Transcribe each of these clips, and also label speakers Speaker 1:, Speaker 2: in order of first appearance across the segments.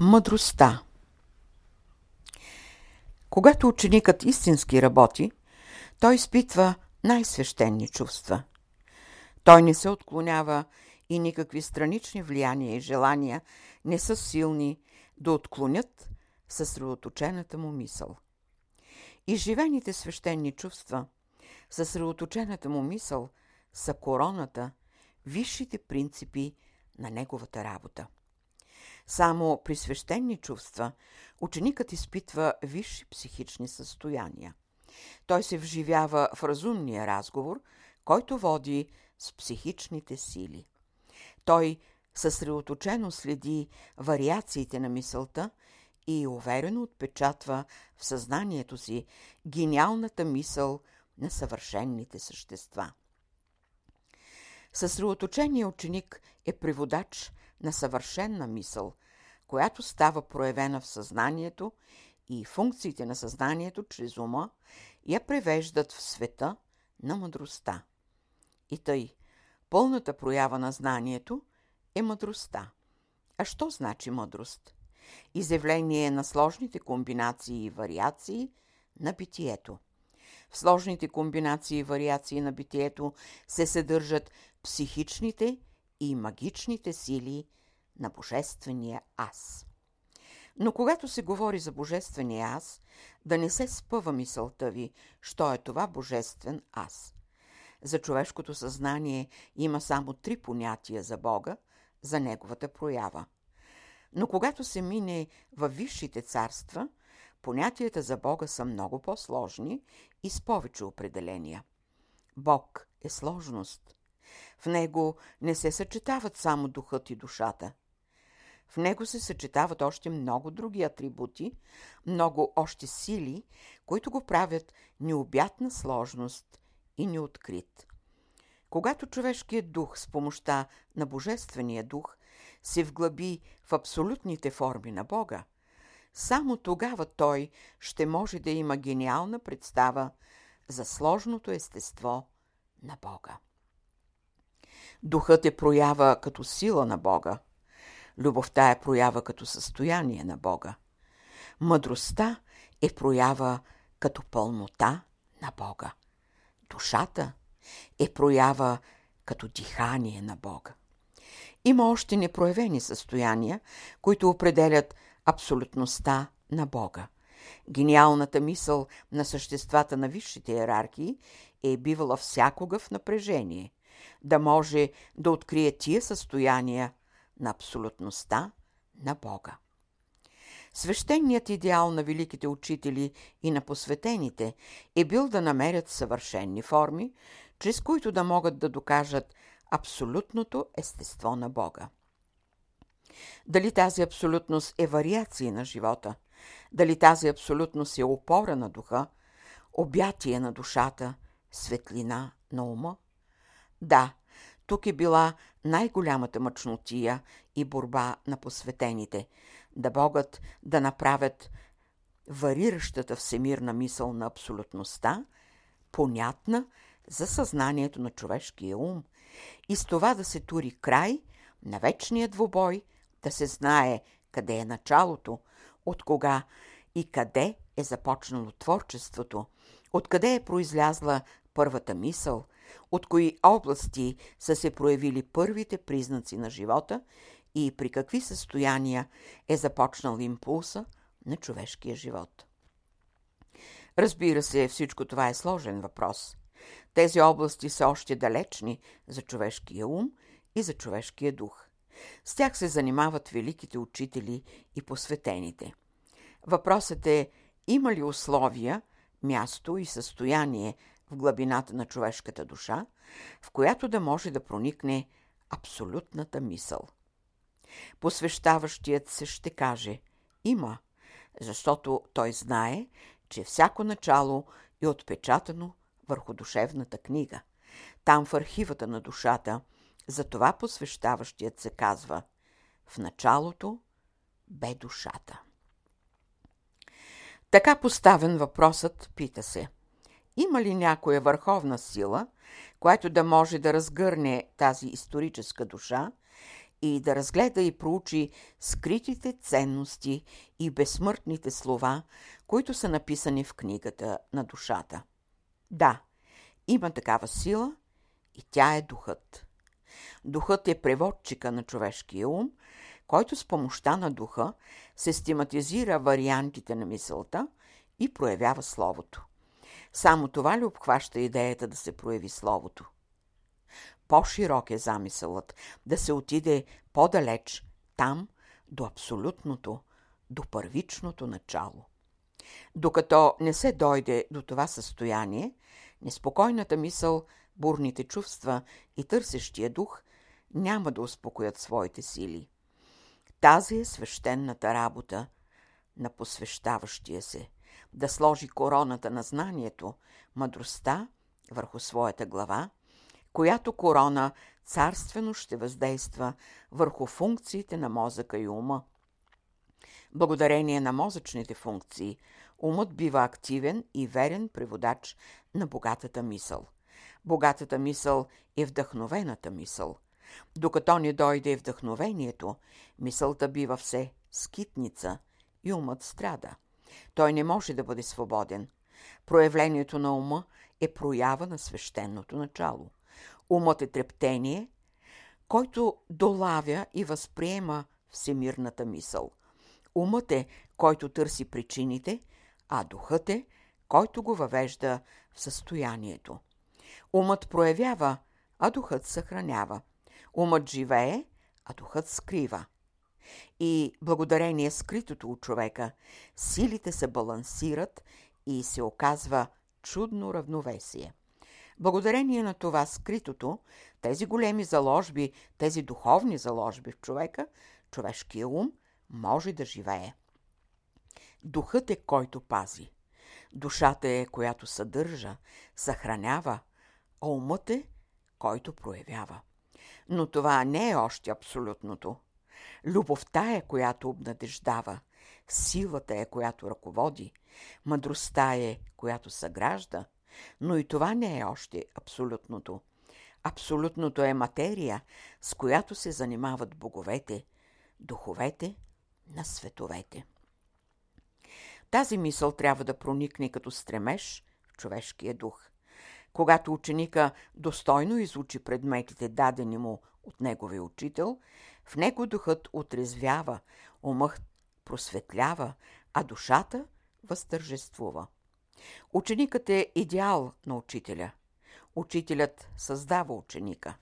Speaker 1: Мъдростта Когато ученикът истински работи, той изпитва най-свещени чувства. Той не се отклонява и никакви странични влияния и желания не са силни да отклонят съсредоточената му мисъл. Изживените свещени чувства, съсредоточената му мисъл са короната, висшите принципи на неговата работа. Само при свещени чувства ученикът изпитва висши психични състояния. Той се вживява в разумния разговор, който води с психичните сили. Той съсредоточено следи вариациите на мисълта и уверено отпечатва в съзнанието си гениалната мисъл на съвършенните същества. Съсредоточеният ученик е преводач на съвършенна мисъл, която става проявена в съзнанието и функциите на съзнанието чрез ума я превеждат в света на мъдростта. И тъй, пълната проява на знанието е мъдростта. А що значи мъдрост? Изявление на сложните комбинации и вариации на битието. В сложните комбинации и вариации на битието се съдържат психичните и магичните сили на Божествения аз. Но когато се говори за Божествения аз, да не се спъва мисълта ви, що е това Божествен аз. За човешкото съзнание има само три понятия за Бога, за Неговата проява. Но когато се мине във висшите царства, понятията за Бога са много по-сложни и с повече определения. Бог е сложност. В него не се съчетават само духът и душата. В него се съчетават още много други атрибути, много още сили, които го правят необятна сложност и неоткрит. Когато човешкият дух с помощта на Божествения дух се вглъби в абсолютните форми на Бога, само тогава той ще може да има гениална представа за сложното естество на Бога. Духът е проява като сила на Бога. Любовта е проява като състояние на Бога. Мъдростта е проява като пълнота на Бога. Душата е проява като дихание на Бога. Има още непроявени състояния, които определят абсолютността на Бога. Гениалната мисъл на съществата на висшите иерархии е бивала всякога в напрежение, да може да открие тия състояния на абсолютността на Бога. Свещеният идеал на великите учители и на посветените е бил да намерят съвършенни форми, чрез които да могат да докажат абсолютното естество на Бога. Дали тази абсолютност е вариация на живота, дали тази абсолютност е опора на духа, обятие на душата, светлина на ума? Да, тук е била най-голямата мъчнотия и борба на посветените, да могат да направят вариращата всемирна мисъл на абсолютността, понятна за съзнанието на човешкия ум. И с това да се тури край на вечния двубой, да се знае къде е началото, от кога и къде е започнало творчеството, откъде е произлязла първата мисъл, от кои области са се проявили първите признаци на живота и при какви състояния е започнал импулса на човешкия живот. Разбира се, всичко това е сложен въпрос. Тези области са още далечни за човешкия ум и за човешкия дух. С тях се занимават великите учители и посветените. Въпросът е, има ли условия, място и състояние в глъбината на човешката душа, в която да може да проникне абсолютната мисъл. Посвещаващият се ще каже «Има», защото той знае, че всяко начало е отпечатано върху душевната книга. Там в архивата на душата, затова посвещаващият се казва «В началото бе душата». Така поставен въпросът пита се Има ли някоя върховна сила, която да може да разгърне тази историческа душа и да разгледа и проучи скритите ценности и безсмъртните слова, които са написани в книгата на душата. Да, има такава сила и тя е духът. Духът е преводчика на човешкия ум, който с помощта на духа систематизира вариантите на мисълта и проявява Словото. Само това ли обхваща идеята да се прояви Словото? По-широк е замисълът, да се отиде по-далеч, там, до абсолютното, до първичното начало. Докато не се дойде до това състояние, неспокойната мисъл, бурните чувства и търсещия дух няма да успокоят своите сили. Тази е свещената работа на посвещаващия се да сложи короната на знанието, мъдростта върху своята глава, която корона царствено ще въздейства върху функциите на мозъка и ума. Благодарение на мозъчните функции, умът бива активен и верен преводач на богатата мисъл. Богатата мисъл е вдъхновената мисъл. Докато не дойде вдъхновението, мисълта бива все скитница и умът страда. Той не може да бъде свободен. Проявлението на ума е проява на свещеното начало. Умът е трептение, който долавя и възприема всемирната мисъл. Умът е, който търси причините, а духът е, който го въвежда в състоянието. Умът проявява, а духът съхранява. Умът живее, а духът скрива. И благодарение скритото от човека, силите се балансират и се оказва чудно равновесие. Благодарение на това скритото, тези големи заложби, тези духовни заложби в човека, човешкия ум може да живее. Духът е който пази. Душата е която съдържа, съхранява, а умът е който проявява. Но това не е още абсолютното. Любовта е, която обнадеждава, силата е, която ръководи, мъдростта е, която съгражда, но и това не е още абсолютното. Абсолютното е материя, с която се занимават боговете, духовете на световете. Тази мисъл трябва да проникне като стремеж в човешкия дух. Когато ученика достойно изучи предметите, дадени му от неговия учител, в него духът отрезвява, умът просветлява, а душата възтържествува. Ученикът е идеал на учителя. Учителят създава ученика.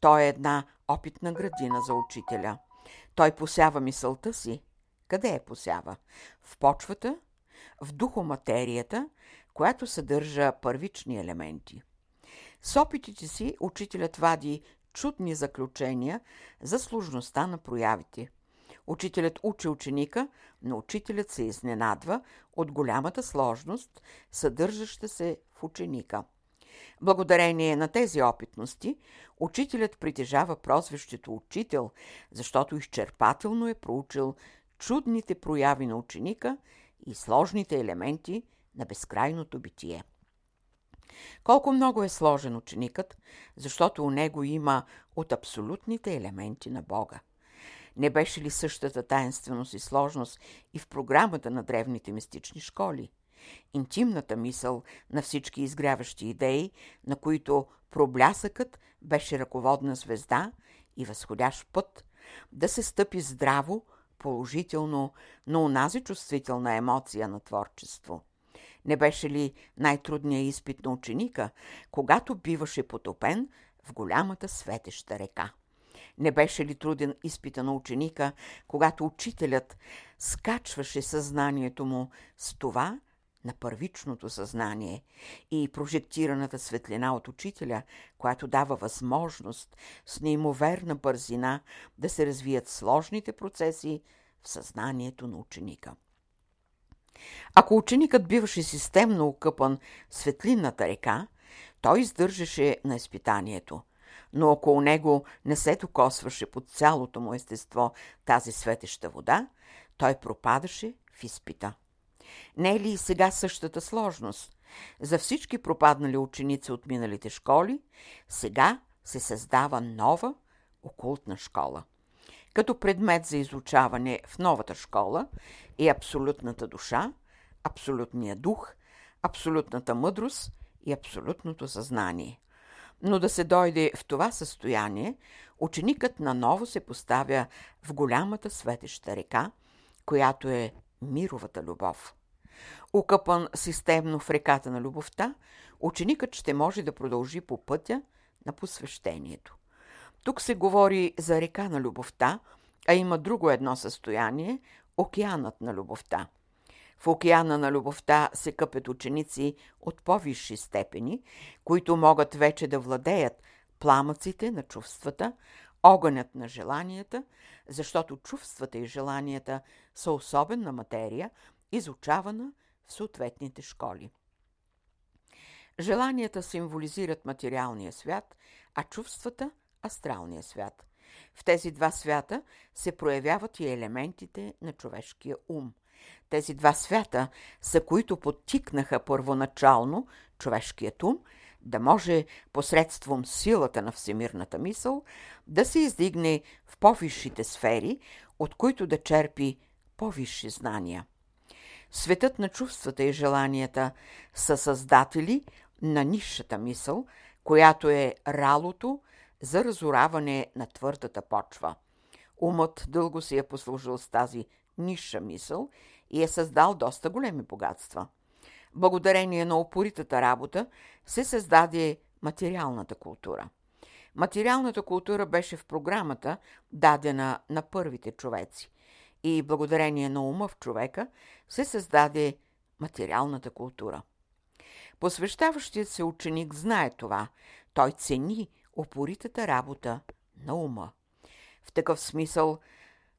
Speaker 1: Той е една опитна градина за учителя. Той посява мисълта си. Къде е посява? В почвата, в духоматерията, която съдържа първични елементи. С опитите си учителят вади чудни заключения за сложността на проявите. Учителят учи ученика, но учителят се изненадва от голямата сложност, съдържаща се в ученика. Благодарение на тези опитности, учителят притежава прозвището учител, защото изчерпателно е проучил чудните прояви на ученика и сложните елементи на безкрайното битие. Колко много е сложен ученикът, защото у него има от абсолютните елементи на Бога. Не беше ли същата таинственост и сложност и в програмата на древните мистични школи? Интимната мисъл на всички изгряващи идеи, на които проблясъкът беше ръководна звезда и възходящ път, да се стъпи здраво, положително на унази чувствителна емоция на творчество. Не беше ли най-трудният изпит на ученика, когато биваше потопен в голямата светеща река? Не беше ли труден изпита на ученика, когато учителят скачваше съзнанието му с това на първичното съзнание и прожектираната светлина от учителя, която дава възможност с неимоверна бързина да се развият сложните процеси в съзнанието на ученика. Ако ученикът биваше системно окъпан светлинната река, той издържаше на изпитанието. Но около него не се докосваше под цялото му естество тази светеща вода, той пропадаше в изпита. Не е ли и сега същата сложност? За всички пропаднали ученици от миналите школи, сега се създава нова окултна школа. Като предмет за изучаване в новата школа е абсолютната душа, абсолютния дух, абсолютната мъдрост и абсолютното съзнание. Но да се дойде в това състояние, ученикът наново се поставя в голямата светеща река, която е мировата любов. Укъпан системно в реката на любовта, ученикът ще може да продължи по пътя на посвещението. Тук се говори за река на любовта, а има друго едно състояние – океанът на любовта. В океана на любовта се къпят ученици от по-висши степени, които могат вече да владеят пламъците на чувствата, огънят на желанията, защото чувствата и желанията са особена материя, изучавана в съответните школи. Желанията символизират материалния свят, а чувствата – астралния свят. В тези два свята се проявяват и елементите на човешкия ум. Тези два свята са които подтикнаха първоначално човешкият ум да може посредством силата на всемирната мисъл да се издигне в по-висшите сфери, от които да черпи по-висши знания. Светът на чувствата и желанията са създатели на нишата мисъл, която е ралото за разораване на твърдата почва. Умът дълго си е послужил с тази ниша мисъл и е създал доста големи богатства. Благодарение на опоритата работа се създаде материалната култура. Материалната култура беше в програмата, дадена на първите човеци. И благодарение на ума в човека се създаде материалната култура. Посвещаващият се ученик знае това. Той цени опоритата работа на ума. В такъв смисъл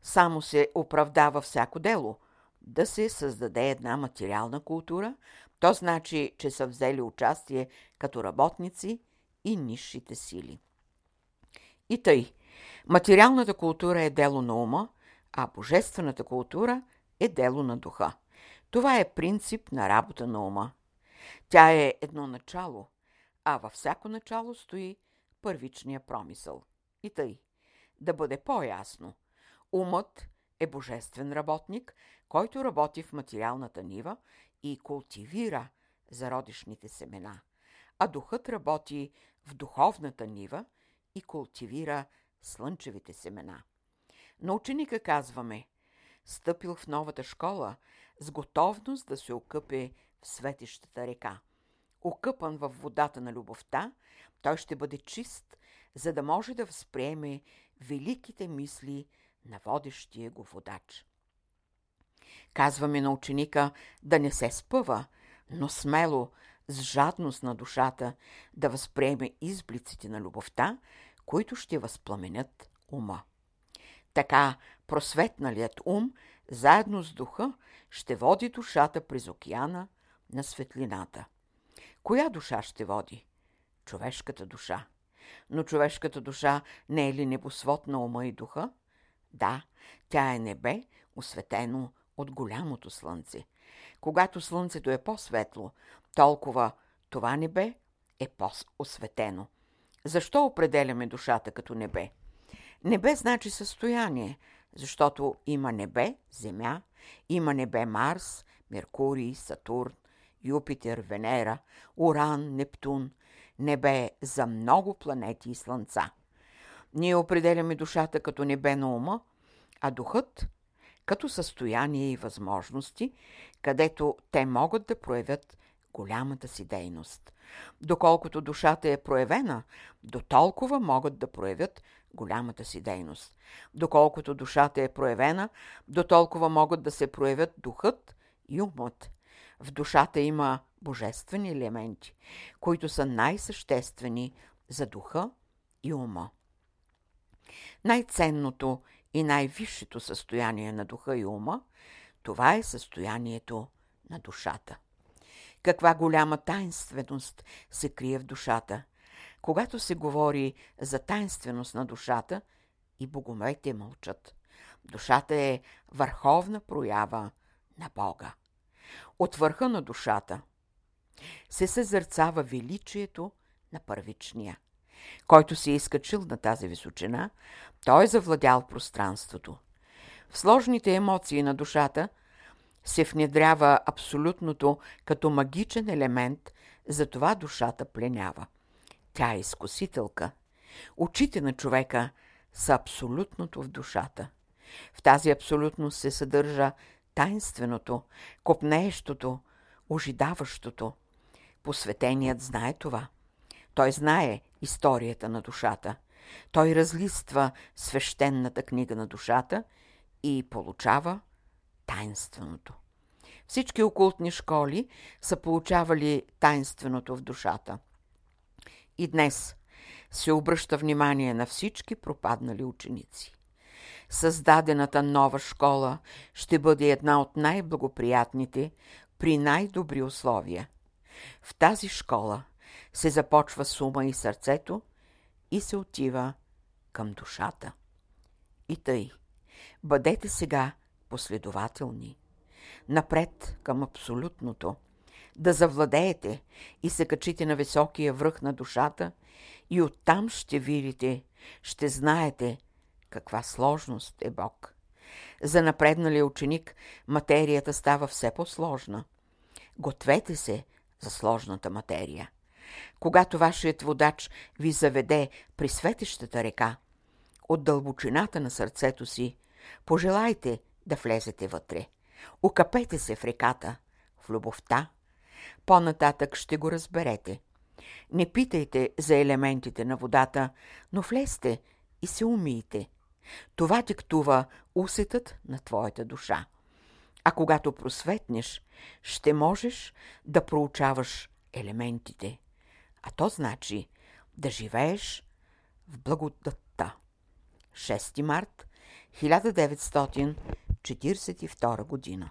Speaker 1: само се оправдава всяко дело. Да се създаде една материална култура, то значи, че са взели участие като работници и низшите сили. И тъй, материалната култура е дело на ума, а божествената култура е дело на духа. Това е принцип на работа на ума. Тя е едно начало, а във всяко начало стои първичния промисъл. И тъй, да бъде по-ясно, умът е божествен работник, който работи в материалната нива и култивира зародишните семена, а духът работи в духовната нива и култивира слънчевите семена. На ученика казваме, стъпил в новата школа с готовност да се окъпе в светещата река. Окъпан в водата на любовта, той ще бъде чист, за да може да възприеме великите мисли на водещия го водач. Казваме на ученика да не се спъва, но смело, с жадност на душата, да възприеме изблиците на любовта, които ще възпламенят ума. Така просветналият ум, заедно с духа, ще води душата през океана на светлината. Коя душа ще води? Човешката душа. Но човешката душа не е ли небосвод на ума и духа? Да, тя е небе, осветено от голямото слънце. Когато слънцето е по-светло, толкова това небе е по-осветено. Защо определяме душата като небе? Небе значи състояние, защото има небе, Земя, има небе Марс, Меркурий, Сатурн, Юпитер, Венера, Уран, Нептун, небе за много планети и слънца. Ние определяме душата като небе на ума, а духът като състояние и възможности, където те могат да проявят голямата си дейност. Доколкото душата е проявена, до толкова могат да проявят голямата си дейност. Доколкото душата е проявена, до толкова могат да се проявят духът и умът. В душата има божествени елементи, които са най-съществени за духа и ума. Най-ценното и най-висшето състояние на духа и ума, това е състоянието на душата. Каква голяма тайнственост се крие в душата. Когато се говори за тайнственост на душата, и богомете мълчат. Душата е върховна проява на Бога. От върха на душата се съзърцава величието на първичния. Който се е изкачил на тази височина, той е завладял пространството. В сложните емоции на душата се внедрява абсолютното като магичен елемент, затова душата пленява. Тя е изкусителка. Очите на човека са абсолютното в душата. В тази абсолютност се съдържа тайнственото, копнеещото, ожидаващото. Посветеният знае това. Той знае историята на душата. Той разлиства свещената книга на душата и получава тайнственото. Всички окултни школи са получавали тайнственото в душата. И днес се обръща внимание на всички пропаднали ученици. Създадената нова школа ще бъде една от най-благоприятните при най-добри условия. В тази школа се започва с ума и сърцето и се отива към душата. И тъй, бъдете сега последователни. Напред към абсолютното, да завладеете и се качите на високия връх на душата и оттам ще видите, ще знаете каква сложност е Бог. За напредналия ученик материята става все по-сложна. Гответе се за сложната материя. Когато вашият водач ви заведе при светещата река, от дълбочината на сърцето си, пожелайте да влезете вътре. Окапете се в реката, в любовта. По-нататък ще го разберете. Не питайте за елементите на водата, но влезте и се умийте. Това диктува усетът на твоята душа. А когато просветнеш, ще можеш да проучаваш елементите. А то значи да живееш в благодатта. 6 март 1942 година